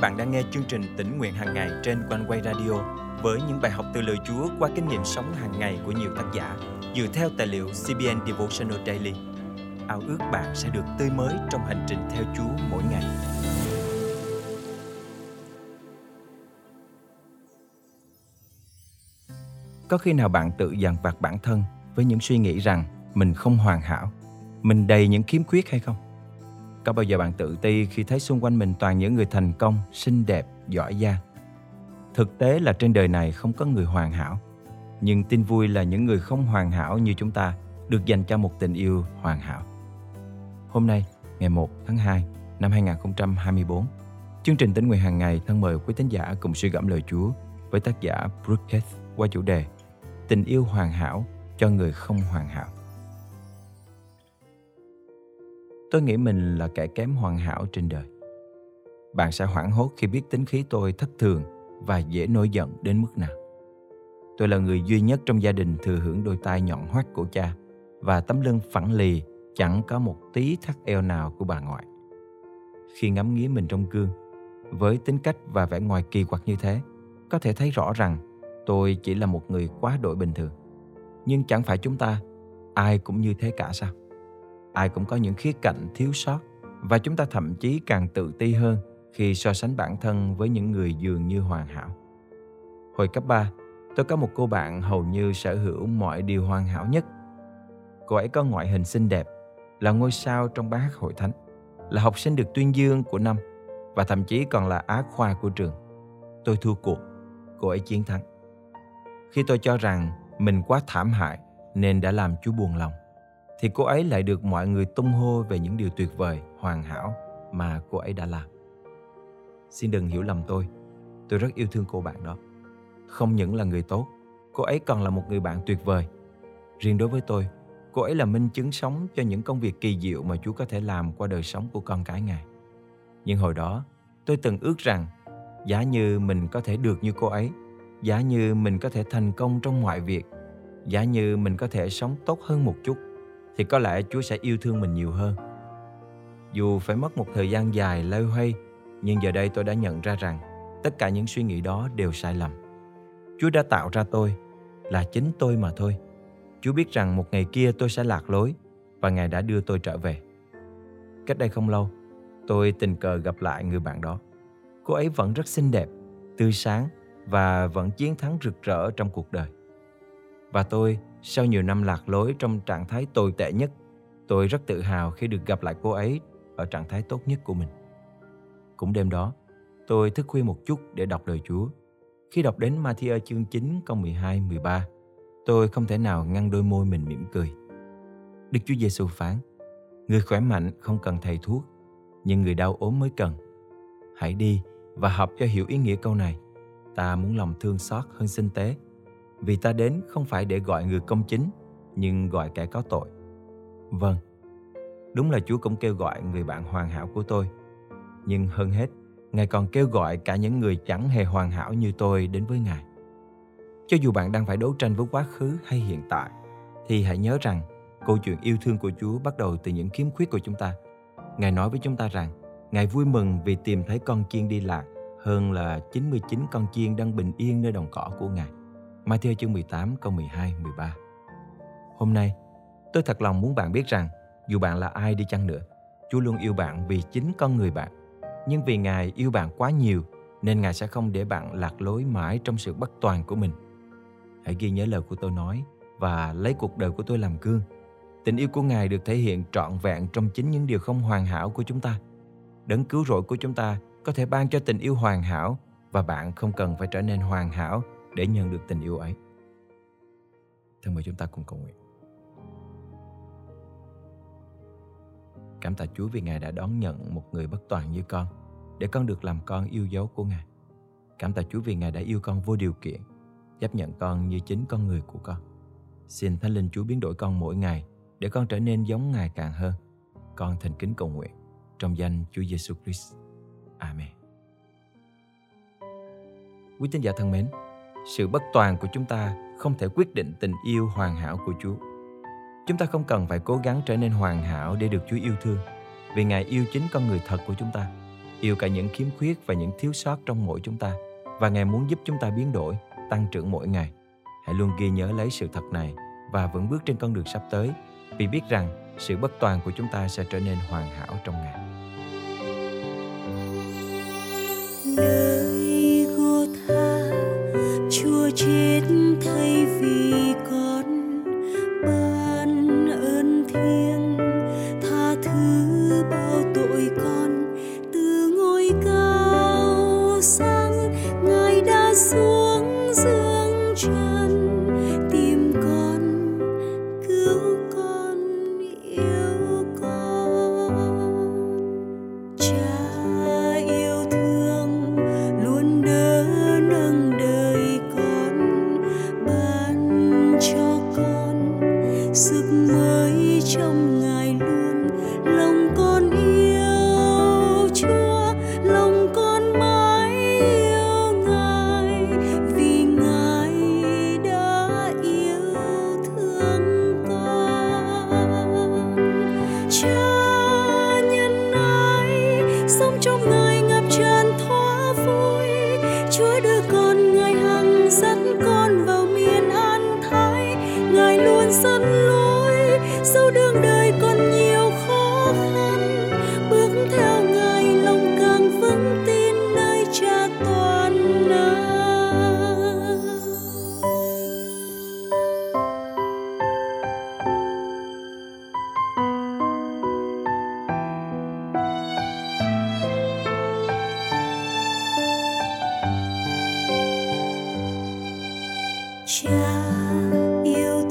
bạn đang nghe chương trình tỉnh nguyện hàng ngày trên quanh quay radio với những bài học từ lời Chúa qua kinh nghiệm sống hàng ngày của nhiều tác giả dựa theo tài liệu CBN Devotional Daily. Ao ước bạn sẽ được tươi mới trong hành trình theo Chúa mỗi ngày. Có khi nào bạn tự dằn vặt bản thân với những suy nghĩ rằng mình không hoàn hảo, mình đầy những khiếm khuyết hay không? Có bao giờ bạn tự ti khi thấy xung quanh mình toàn những người thành công, xinh đẹp, giỏi giang? Thực tế là trên đời này không có người hoàn hảo. Nhưng tin vui là những người không hoàn hảo như chúng ta được dành cho một tình yêu hoàn hảo. Hôm nay, ngày 1 tháng 2 năm 2024, chương trình tính nguyện hàng ngày thân mời quý tín giả cùng suy gẫm lời Chúa với tác giả Brooke qua chủ đề Tình yêu hoàn hảo cho người không hoàn hảo. Tôi nghĩ mình là kẻ kém hoàn hảo trên đời. Bạn sẽ hoảng hốt khi biết tính khí tôi thất thường và dễ nổi giận đến mức nào. Tôi là người duy nhất trong gia đình thừa hưởng đôi tai nhọn hoắt của cha và tấm lưng phẳng lì chẳng có một tí thắt eo nào của bà ngoại. Khi ngắm nghía mình trong gương, với tính cách và vẻ ngoài kỳ quặc như thế, có thể thấy rõ rằng tôi chỉ là một người quá đội bình thường. Nhưng chẳng phải chúng ta ai cũng như thế cả sao? Ai cũng có những khía cạnh thiếu sót và chúng ta thậm chí càng tự ti hơn khi so sánh bản thân với những người dường như hoàn hảo. Hồi cấp 3, tôi có một cô bạn hầu như sở hữu mọi điều hoàn hảo nhất. Cô ấy có ngoại hình xinh đẹp, là ngôi sao trong bát hội thánh, là học sinh được tuyên dương của năm và thậm chí còn là á khoa của trường. Tôi thua cuộc, cô ấy chiến thắng. Khi tôi cho rằng mình quá thảm hại nên đã làm chú buồn lòng thì cô ấy lại được mọi người tung hô về những điều tuyệt vời, hoàn hảo mà cô ấy đã làm. Xin đừng hiểu lầm tôi, tôi rất yêu thương cô bạn đó. Không những là người tốt, cô ấy còn là một người bạn tuyệt vời. Riêng đối với tôi, cô ấy là minh chứng sống cho những công việc kỳ diệu mà Chúa có thể làm qua đời sống của con cái Ngài. Nhưng hồi đó, tôi từng ước rằng giá như mình có thể được như cô ấy, giá như mình có thể thành công trong mọi việc, giá như mình có thể sống tốt hơn một chút, thì có lẽ Chúa sẽ yêu thương mình nhiều hơn. Dù phải mất một thời gian dài loay hoay, nhưng giờ đây tôi đã nhận ra rằng tất cả những suy nghĩ đó đều sai lầm. Chúa đã tạo ra tôi, là chính tôi mà thôi. Chúa biết rằng một ngày kia tôi sẽ lạc lối và Ngài đã đưa tôi trở về. Cách đây không lâu, tôi tình cờ gặp lại người bạn đó. Cô ấy vẫn rất xinh đẹp, tươi sáng và vẫn chiến thắng rực rỡ trong cuộc đời. Và tôi sau nhiều năm lạc lối trong trạng thái tồi tệ nhất, tôi rất tự hào khi được gặp lại cô ấy ở trạng thái tốt nhất của mình. Cũng đêm đó, tôi thức khuya một chút để đọc lời Chúa. Khi đọc đến Matthew chương 9 câu 12, 13, tôi không thể nào ngăn đôi môi mình mỉm cười. Đức Chúa Giêsu phán, người khỏe mạnh không cần thầy thuốc, nhưng người đau ốm mới cần. Hãy đi và học cho hiểu ý nghĩa câu này. Ta muốn lòng thương xót hơn sinh tế vì ta đến không phải để gọi người công chính, nhưng gọi kẻ có tội. Vâng, đúng là Chúa cũng kêu gọi người bạn hoàn hảo của tôi. Nhưng hơn hết, Ngài còn kêu gọi cả những người chẳng hề hoàn hảo như tôi đến với Ngài. Cho dù bạn đang phải đấu tranh với quá khứ hay hiện tại, thì hãy nhớ rằng câu chuyện yêu thương của Chúa bắt đầu từ những khiếm khuyết của chúng ta. Ngài nói với chúng ta rằng, Ngài vui mừng vì tìm thấy con chiên đi lạc hơn là 99 con chiên đang bình yên nơi đồng cỏ của Ngài. Matthew chương 18 câu 12, 13. Hôm nay, tôi thật lòng muốn bạn biết rằng dù bạn là ai đi chăng nữa, Chúa luôn yêu bạn vì chính con người bạn. Nhưng vì Ngài yêu bạn quá nhiều nên Ngài sẽ không để bạn lạc lối mãi trong sự bất toàn của mình. Hãy ghi nhớ lời của tôi nói và lấy cuộc đời của tôi làm gương. Tình yêu của Ngài được thể hiện trọn vẹn trong chính những điều không hoàn hảo của chúng ta. Đấng cứu rỗi của chúng ta có thể ban cho tình yêu hoàn hảo và bạn không cần phải trở nên hoàn hảo để nhận được tình yêu ấy. Thân mời chúng ta cùng cầu nguyện. Cảm tạ Chúa vì Ngài đã đón nhận một người bất toàn như con để con được làm con yêu dấu của Ngài. Cảm tạ Chúa vì Ngài đã yêu con vô điều kiện, chấp nhận con như chính con người của con. Xin Thánh Linh Chúa biến đổi con mỗi ngày để con trở nên giống Ngài càng hơn. Con thành kính cầu nguyện trong danh Chúa Giêsu Christ. Amen. Quý tín giả thân mến, sự bất toàn của chúng ta không thể quyết định tình yêu hoàn hảo của Chúa. Chúng ta không cần phải cố gắng trở nên hoàn hảo để được Chúa yêu thương, vì Ngài yêu chính con người thật của chúng ta. yêu cả những khiếm khuyết và những thiếu sót trong mỗi chúng ta và Ngài muốn giúp chúng ta biến đổi, tăng trưởng mỗi ngày. Hãy luôn ghi nhớ lấy sự thật này và vẫn bước trên con đường sắp tới vì biết rằng sự bất toàn của chúng ta sẽ trở nên hoàn hảo trong Ngài. 夏有